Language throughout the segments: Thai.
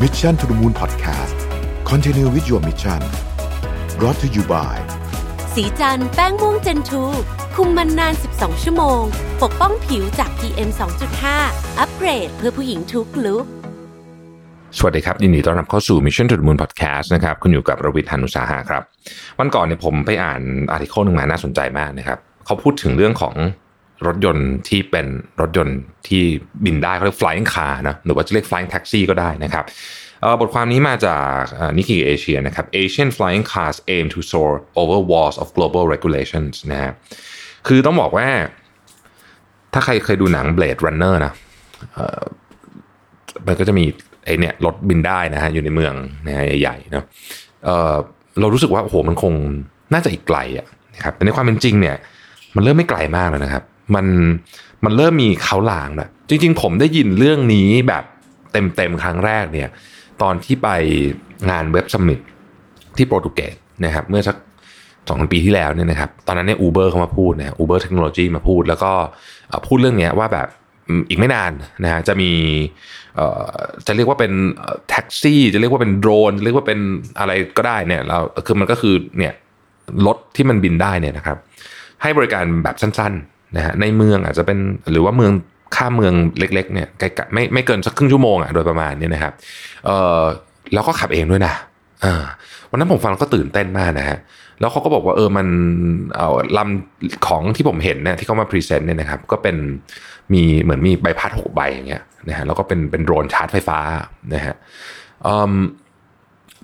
Mission to the Moon Podcast Continue with your mission brought to you by สีจันแป้งม่วงเจนทูคุมมันนาน 12 ชั่วโมง ปกป้องผิวจาก PM 2.5 อัปเกรดเพื่อผู้หญิงทุกลุกสวัสดีครับ ยินดีต้อนรับเข้าสู่ Mission to the Moon Podcast นะครับ คุณอยู่กับรวิทยานุสาหะครับ วันก่อนเนี่ยผมไปอ่านอาร์ติเคิลหนึ่งมาน่าสนใจมากนะครับ เขาพูดถึงเรื่องของ รถยนต์ที่เป็นรถยนต์ที่บินได้เขาเรียก flying car นะหรือว่าจะเรียก flying taxi ก็ได้นะครับบทความนี้มาจากนิกกี้เอเชียนะครับ Asian flying cars aim to soar over walls of global regulations นะฮะคือต้องบอกว่า ถ้าใครเคยดูหนัง Blade Runner นะมันก็จะมีไอเนี่ยรถบินได้นะฮะอยู่ในเมืองนะฮะใหญ่ๆเนาะเเรารู้สึกว่าโอ้โหมันคงน่าจะอีกไกลอะนะครับแต่ในความเป็นจริงเนี่ย มันเริ่มไม่ไกลมากแล้วนะครับ มันมันเริ่มมีเค้าลางแล้วจริง ๆ ผมได้ยินเรื่องนี้แบบเต็มๆครั้งแรกเนี่ย ตอนที่ไปงานเว็บสมิ t ที่โปรตุเกสนะครับ เมื่อสักสองปีที่แล้วเนี่ยนะครับ ตอนนั้นเนี่ย Uber เขามาพูดนะ Uber เทคโนโลยีมาพูด แล้วก็พูดเรื่องเนี้ยว่าแบบอีกไม่นานนะฮะจะมีเอ่อจะเรียกว่าเป็นแท็กซี่ จะเรียกว่าเป็นโดรนจะเรียกว่าเป็นอะไรก็ได้เนี่ยเราคือมันก็คือเนี่ยรถที่มันบินได้เนี่ยนะครับ ให้บริการแบบสั้น นะฮะในเมืองอาจจะเป็นหรือว่าเมืองข้ามเมืองเล็กๆเนี่ยไกลๆไม่ไม่เกินสักครึ่งชั่วโมงอะโดยประมาณนี้นะครับเอ่อแล้วก็ขับเองด้วยนะอ่าวันนั้นผมฟังก็ตื่นเต้นมากนะฮะแล้วเขาก็บอกว่าเออมันเอาลำของที่ผมเห็นเนี่ยที่เขามา present เนี่ยนะครับก็เป็นมีเหมือนมีใบพัดหกใบอย่างเงี้ยนะฮะแล้วก็เป็นเป็นโดรนชาร์จไฟฟ้านะฮะ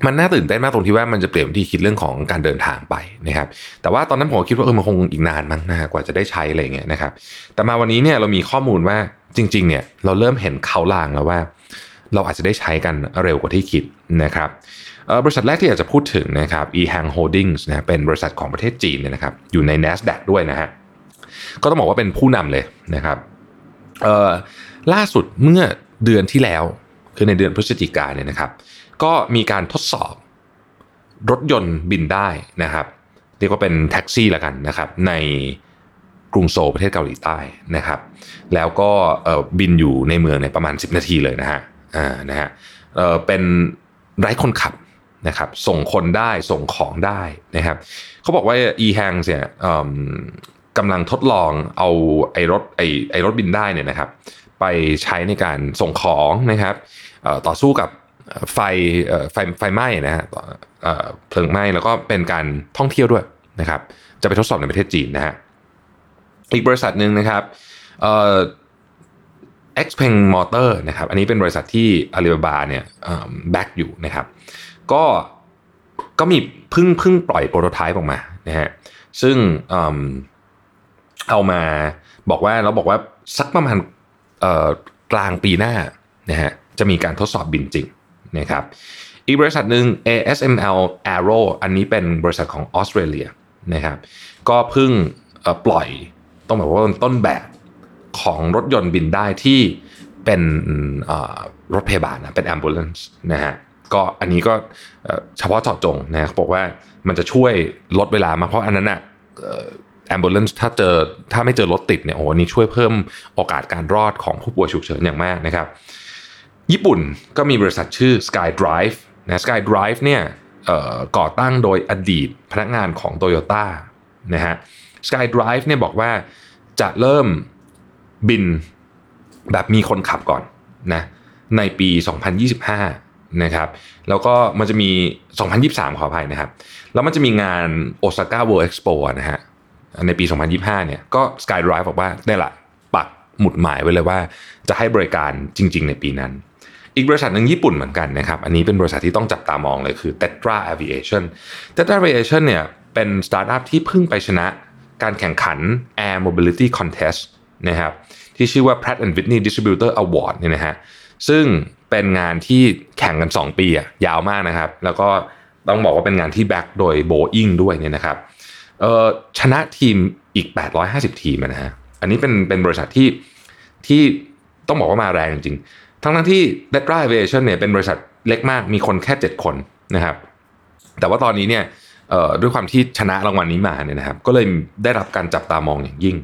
มันน่าตื่นเต้นมากตรงที่ว่ามันจะเปลี่ยนวิธีคิดเรื่องของการเดินทางไปนะครับ แต่ว่าตอนนั้นผมก็คิดว่าเออมันคงอีกนานมั้งนะกว่าจะได้ใช้อะไรเงี้ยนะครับ แต่มาวันนี้เนี่ยเรามีข้อมูลว่าจริง ๆ เนี่ยเราเริ่มเห็นเขาลางแล้วว่า เราอาจจะได้ใช้กันเร็วกว่าที่คิดนะครับบริษัทแรกที่อยากจะพูดถึงนะครับ eHang Holdings นะเป็นบริษัทของประเทศจีนเนี่ยนะครับ อยู่ใน NASDAQ ด้วยนะฮะก็ต้องบอกว่าเป็นผู้นำเลยนะครับเออล่าสุดเมื่อเดือนที่แล้วคือในเดือนพฤศจิกายนเนี่ยนะครับ ก็มีการทดสอบรถยนต์บินได้นะครับ เรียกว่าเป็นแท็กซี่ละกันนะครับ ในกรุงโซลประเทศเกาหลีใต้นะครับ แล้วก็บินอยู่ในเมืองในประมาณ 10 นาทีเลยนะฮะอ่านะฮะเเป็นไร้คนขับนะครับส่งคนได้ส่งของได้นะครับเขาบอกว่า e-hang เนี่ยกำลังทดลองเอาไอ้รถไอ้ไอ้รถบินได้เนี่ยนะครับ ไปใช้ในการส่งของนะครับต่อสู้กับ ไฟไฟไฟไหม้นะฮะเพลิงไหม้แล้วก็เป็นการท่องเที่ยวด้วยนะครับ จะไปทดสอบในประเทศจีนนะฮะอีกบริษัทหนึ่งนะครับเอ่อ Xpeng Motor นะครับ อันนี้เป็นบริษัทที่ Alibaba เนี่ยback อยู่นะครับ ก็ก็มีเพิ่งเพิ่งปล่อย prototype ออกมานะฮะซึ่งเอิ่มเอามาบอกว่าเราบอกว่าสักประมาณกลางปีหน้านะฮะจะมีการทดสอบบินจริง นะครับอีกบริษัทหนึ่ง AMSL Aero อันนี้เป็นบริษัทของออสเตรเลียนะครับก็เพิ่งปล่อยต้องบอกว่าเป็นต้นแบบของรถยนต์บินได้ที่เป็นรถพยาบาลนะเป็น ambulance นะฮะก็อันนี้ก็เฉพาะเจาะจงนะเขาบอกว่ามันจะช่วยลดเวลามาเพราะอันนั้นอะเอ่อ ambulance ถ้าเจอถ้าไม่เจอรถติดเนี่ยโอ้โหนี่ช่วยเพิ่มโอกาสการรอดของผู้ป่วยฉุกเฉินอย่างมากนะครับ ญี่ปุ่นก็มีบริษัทชื่อ SkyDrive นะ SkyDrive เนี่ยก่อตั้งโดยอดีตพนักงานของ Toyota นะฮะ SkyDrive เนี่ยบอกว่าจะเริ่มบินแบบมีคนขับก่อนนะในปี 2025 นะครับแล้วก็มันจะมี 2023 ขออภัยนะครับ แล้วมันจะมีงาน Osaka World Expo นะฮะในปี 2025 เนี่ยก็ SkyDrive บอกว่าได้ละปักหมุดหมายไว้เลยว่าจะให้บริการจริง ๆ ในปีนั้น อีกบริษัทหนึ่งญี่ปุ่นเหมือนกันนะครับ อันนี้เป็นบริษัทที่ต้องจับตามองเลยคือ Tetra Aviation Tetra Aviation เนี่ยเป็นสตาร์ทอัพที่เพิ่งไปชนะการแข่งขัน Air Mobility Contest นะครับที่ชื่อว่า Pratt and Whitney Disruptor Award เนี่ยนะฮะซึ่งเป็นงานที่แข่งกัน 2 ปีอะยาวมากนะครับ แล้วก็ต้องบอกว่าเป็นงานที่ back โดย Boeing ด้วยเนี่ยนะครับชนะทีมอีก 850 ทีมนะฮะอันนี้เป็นเป็นบริษัทที่ที่ต้องบอกว่ามาแรงจริง ทั้งทั้งที่ Tetra Aviation เนี่ยเป็นบริษัทเล็กมากมีคนแค่ 7 คนนะครับ แต่ว่าตอนนี้เนี่ยด้วยความที่ชนะรางวัลนี้มาเนี่ยนะครับ ก็เลยได้รับการจับตามองอย่างยิ่ง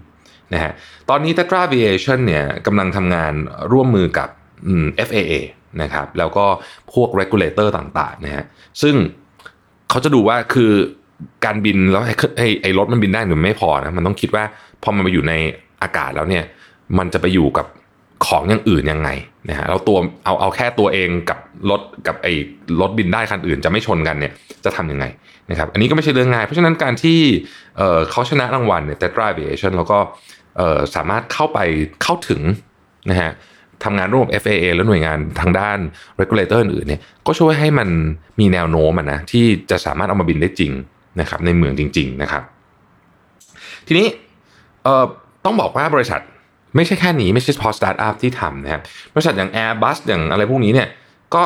นะฮะตอนนี้ Tetra Aviation เนี่ยกำลังทำงานร่วมมือกับอืม FAA นะครับแล้วก็พวก regulator ต่างๆนะฮะซึ่งเขาจะดูว่าคือการบินแล้วไอ้ไอ้รถมันบินได้หรือไม่พอนะมันต้องคิดว่าพอมันมาอยู่ในอากาศแล้วเนี่ยมันจะไปอยู่กับ ของอย่างอื่นยังไงนะฮะเราตัวเอาเอาแค่ตัวเองกับรถกับไอ้รถบินได้คันอื่นจะไม่ชนกันเนี่ยจะทำยังไงนะครับอันนี้ก็ไม่ใช่เรื่องง่าย เพราะฉะนั้นการที่เขาชนะรางวัลเนี่ย Tetra Aviation แล้วก็สามารถเข้าไปเข้าถึงนะฮะทำงานร่วมกับ FAA และหน่วยงานทางด้าน regulator อื่นเนี่ยก็ช่วยให้มันมีแนวโน้มนะที่จะสามารถเอามาบินได้จริงนะครับในเมืองจริง ๆ นะครับ ทีนี้ต้องบอกว่าบริษัท ไม่ใช่แค่นี้ไม่ใช่เฉพาะสตาร์ทอัพที่ทำนะครับบริษัทอย่าง Airbus อย่างอะไรพวกนี้เนี่ยก็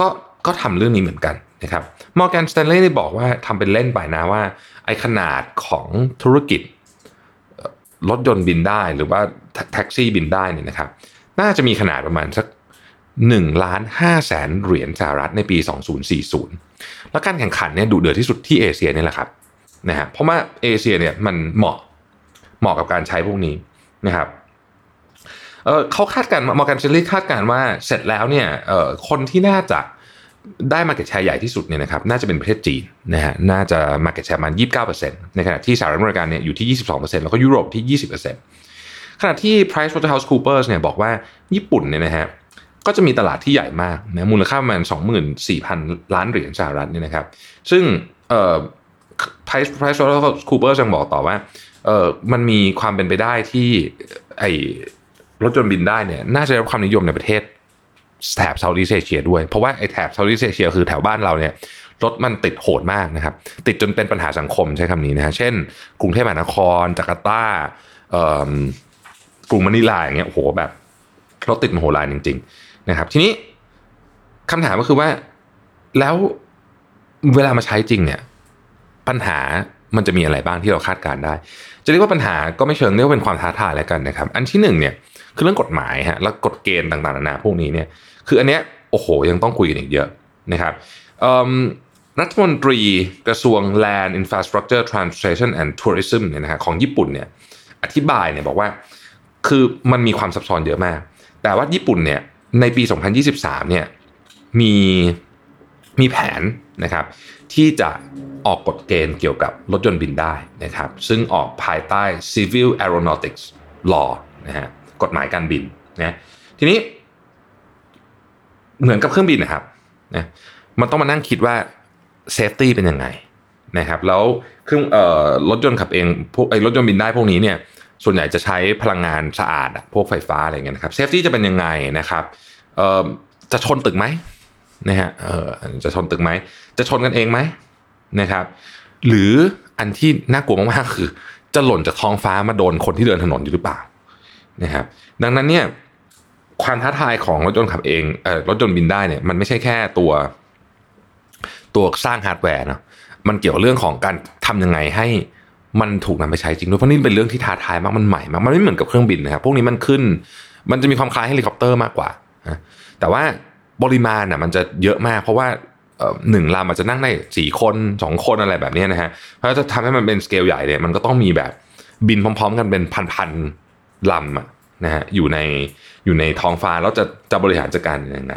ก็ก็ทำเรื่องนี้เหมือนกันนะครับ Morgan Stanley ได้บอกว่าทำเป็นเล่นไปนะว่าไอ้ขนาดของธุรกิจรถยนต์บินได้หรือว่าแท็กซี่บินได้เนี่ยนะครับ น่าจะมีขนาดประมาณสัก1ล้าน5แสนเหรียญสหรัฐในปี 2040 แล้วการแข่งขันเนี่ยดุเดือดที่สุดที่เอเชียนี่แหละครับนะฮะเพราะว่าเอเชียเนี่ยมันเหมาะเหมาะกับการใช้พวกนี้นะครับ เขาคาดการณ์ Morgan Stanley คาดการณ์ว่าเสร็จแล้วเนี่ยคนที่น่าจะได้ market share ใหญ่ที่สุดเนี่ยนะครับน่าจะเป็นประเทศจีนนะฮะน่าจะ market share มายี่สิบเก้าเปอร์เซ็นต์ในขณะที่สหรัฐอเมริกาเนี่ยอยู่ที่ยี่สิบสองเปอร์เซ็นต์แล้วก็ยุโรปที่ยี่สิบเปอร์เซ็นต์ขณะที่ PricewaterhouseCoopers เนี่ยบอกว่าญี่ปุ่นเนี่ยนะฮะก็จะมีตลาดที่ใหญ่มากนะมูลค่าประมาณ24,000 ล้านเหรียญสหรัฐเนี่ยนะครับ ซึ่งเอ่อ Price PricewaterhouseCoopers ยังบอกต่อว่าเออมันมีความเป็นไปได้ที่ไอ รถยนต์บินได้เนี่ยน่าจะได้รับความนิยมในประเทศแถบเซาท์อีสเอเชียด้วย เพราะว่าไอ้แถบเซาท์อีสเอเชียคือแถวบ้านเราเนี่ยรถมันติดโหดมากนะครับ ติดจนเป็นปัญหาสังคมใช้คำนี้นะฮะเช่น กรุงเทพมหานคร จาการ์ตากรุงมะนิลาอย่างเงี้ยโอ้โหแบบรถติดมโหฬารจริง ๆ นะครับ ทีนี้คำถามก็คือว่าแล้วเวลามาใช้จริงเนี่ย ปัญหามันจะมีอะไรบ้างที่เราคาดการได้ จะเรียกว่าปัญหาก็ไม่เชิงเรียกว่าเป็นความท้าทายแล้วกันนะครับ อันที่หนึ่งเนี่ย คือเรื่องกฎหมายฮะแล้วกฎเกณฑ์ต่างๆนานาพวกนี้เนี่ยคืออันเนี้ยโอ้โหยังต้องคุยกันอีกเยอะนะครับรัฐมนตรีกระทรวง Land Infrastructure Transportation and Tourism เนี่ยนะฮะของญี่ปุ่นเนี่ยอธิบายเนี่ยบอกว่าคือมันมีความซับซ้อนเยอะมาก แต่ว่าญี่ปุ่นเนี่ยในปี 2023เนี่ยมีมีแผนนะครับที่จะออกกฎเกณฑ์เกี่ยวกับรถยนต์บินได้นะครับซึ่งออกภายใต้ Civil Aeronautics Law นะฮะ กฎหมายการบินนะทีนี้ เหมือนกับเครื่องบินนะครับนะมันต้องมานั่งคิดว่าเซฟตี้เป็นยังไงนะครับแล้วเครื่องเอ่อรถยนต์ขับเองพวกไอ้รถยนต์บินได้พวกนี้เนี่ยส่วนใหญ่จะใช้พลังงานสะอาดพวกไฟฟ้าอะไรเงี้ยนะครับเซฟตี้จะเป็นยังไงนะครับเอ่อจะชนตึกไหมนะฮะเอ่อจะชนตึกไหม จะชนกันเองไหมนะครับ หรืออันที่น่ากลัวมากๆคือ จะหล่นจากท้องฟ้ามาโดนคนที่เดินถนนอยู่หรือเปล่า นะครับดังนั้นเนี่ยความท้าทายของรถยนต์ขับเองเอ่อรถยนต์บินได้เนี่ยมันไม่ใช่แค่ตัวตัวสร้างฮาร์ดแวร์เนาะมันเกี่ยวเรื่องของการทำยังไงให้มันถูกนำไปใช้จริงด้วยเพราะนี่เป็นเรื่องที่ท้าทายมากมันใหม่มากมันไม่เหมือนกับเครื่องบินนะครับพวกนี้มันขึ้น มันจะมีความคล้ายเฮลิคอปเตอร์มากกว่าแต่ว่าปริมาณน่ะมันจะเยอะมาก เพราะว่าหนึ่งลำอาจจะนั่งได้สี่คนสองคนอะไรแบบนี้นะฮะเพราะจะทำให้มันเป็นสเกลใหญ่เนี่ยมันก็ต้องมีแบบบินพร้อม ๆ กันเป็นพันๆ ลำนะฮะอยู่ในอยู่ในท้องฟ้าแล้วจะจะบริหารจัดการยังไง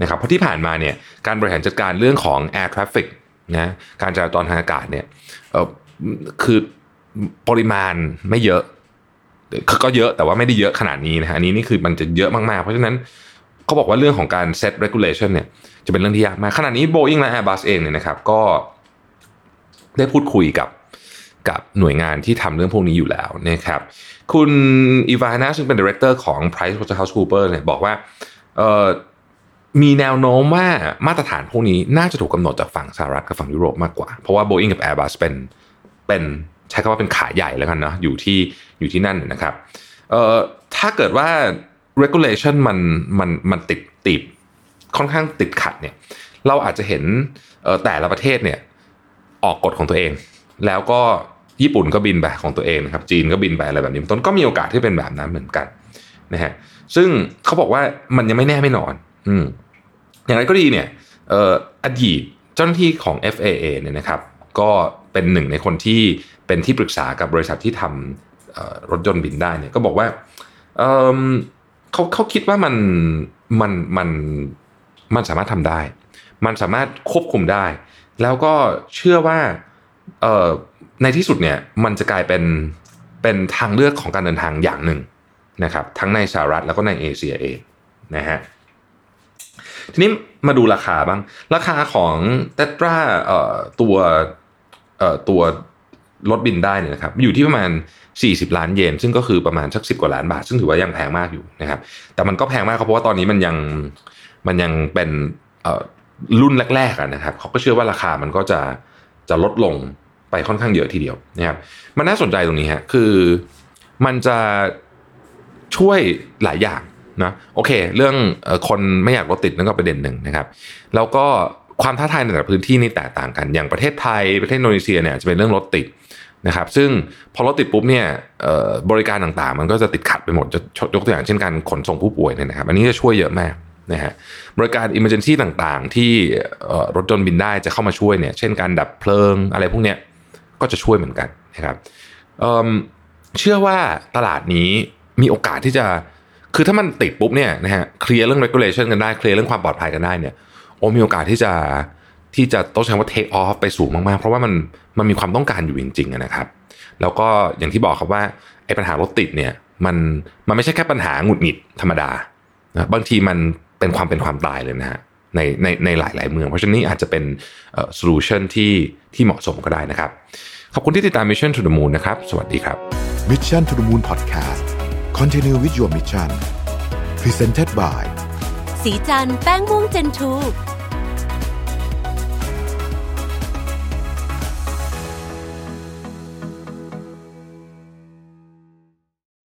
นะครับเพราะที่ผ่านมาเนี่ยการบริหารจัดการเรื่องของ air traffic นะการจราจรทางอากาศเนี่ยเออคือปริมาณไม่เยอะ ก็เยอะแต่ว่าไม่ได้เยอะขนาดนี้นะฮะอันนี้นี่คือมันจะเยอะมากๆ เพราะฉะนั้นเขาบอกว่าเรื่องของการ set regulation เนี่ยจะเป็นเรื่องที่ยากมากขณะนี้ Boeing และ Airbus เองเนี่ยนะครับก็ได้พูดคุยกับ กับหน่วยงานที่ทำเรื่องพวกนี้อยู่แล้วนะครับคุณอีวานาซึ่งเป็น director ของ PricewaterhouseCoopers เนี่ยบอกว่ามีแนวโน้มว่ามาตรฐานพวกนี้น่าจะถูกกำหนดจากฝั่งสหรัฐกับฝั่งยุโรปมากกว่า เพราะว่า Boeing กับ Airbus เป็นเป็นใช้คำว่าเป็นขาใหญ่แล้วกันเนาะอยู่ที่อยู่ที่นั่นนะครับเอ่อถ้าเกิดว่า regulation มันมันมันติดติดค่อนข้างติดขัดเนี่ยเราอาจจะเห็นแต่ละประเทศเนี่ยออกกฎของตัวเอง แล้วก็ญี่ปุ่นก็บินไปของตัวเองนะครับจีนก็บินไปอะไรแบบนี้ต้นก็มีโอกาสที่เป็นแบบนั้นเหมือนกันนะฮะซึ่งเขาบอกว่ามันยังไม่แน่ไม่นอน อืมอย่างไรก็ดีเนี่ยอดีตเจ้าหน้าที่ของ FAA เนี่ยนะครับ ก็เป็นหนึ่งในคนที่เป็นที่ปรึกษากับบริษัทที่ทำรถยนต์บินได้เนี่ยก็บอกว่าเเขาเขาคิดว่ามันมันมันมันสามารถทำได้ มันสามารถควบคุมได้ แล้วก็เชื่อว่า เอ่อในที่สุดเนี่ยมันจะกลายเป็นเป็นทางเลือกของการเดินทางอย่างหนึ่งนะครับ ทั้งในสหรัฐแล้วก็ในเอเชียเองนะฮะทีนี้มาดูราคาบ้าง ราคาของเตตราเอ่อตัวเอ่อตัวรถบินได้เนี่ยนะครับอยู่ที่ประมาณ 40 ล้านเยน ซึ่งก็คือประมาณสักสิกว่าล้านบาท ซึ่งถือว่ายังแพงมากอยู่นะครับแต่มันก็แพงมากเพราะว่าตอนนี้มันยังมันยังเป็นรุ่นแรกๆนะครับเขาก็เชื่อว่าราคามันก็จะ จะลดลงไปค่อนข้างเยอะทีเดียวนะครับมันน่าสนใจตรงนี้ฮะคือมันจะช่วยหลายอย่างนะโอเค เรื่องคนไม่อยากรถติดนั่นก็ประเด็นหนึ่งนะครับ แล้วก็ความท้าทายในแต่ละพื้นที่นี่แตกต่างกัน อย่างประเทศไทยประเทศอินโดนีเซียเนี่ยจะเป็นเรื่องรถติดนะครับ ซึ่งพอรถติดปุ๊บเนี่ยบริการต่างๆ มันก็จะติดขัดไปหมดจะยกตัวอย่างเช่นการขนส่งผู้ป่วยเนี่ยนะครับ อันนี้จะช่วยเยอะมาก นะฮะบริการ emergency ต่างๆ ที่รถยนต์บินได้จะเข้ามาช่วยเนี่ยเช่นการดับเพลิงอะไรพวกเนี้ยก็จะช่วยเหมือนกันนะครับเชื่อว่าตลาดนี้มีโอกาสที่จะคือถ้ามันติดปุ๊บเนี่ยนะฮะเคลียร์เรื่อง regulation กันได้เคลียร์เรื่องความปลอดภัยกันได้เนี่ยโอ้มีโอกาสที่จะที่จะต้องใช้ว่า take off ไปสูงมากๆ เพราะว่ามันมันมีความต้องการอยู่จริงๆนะครับ แล้วก็อย่างที่บอกครับว่าไอ้ปัญหารถติดเนี่ยมันมันไม่ใช่แค่ปัญหาหงุดหงิดธรรมดานะบางทีมัน เป็นความเป็นความตายเลยนะฮะในในในหลายหลายเมือง เพราะฉะนั้นอาจจะเป็น solution ที่ที่เหมาะสมก็ได้นะครับ ขอบคุณที่ติดตาม Mission to the Moon นะครับ สวัสดีครับ Mission to the Moon Podcast Continue with your mission Presented by ศรีจันทร์แป้งม่วง Gen 2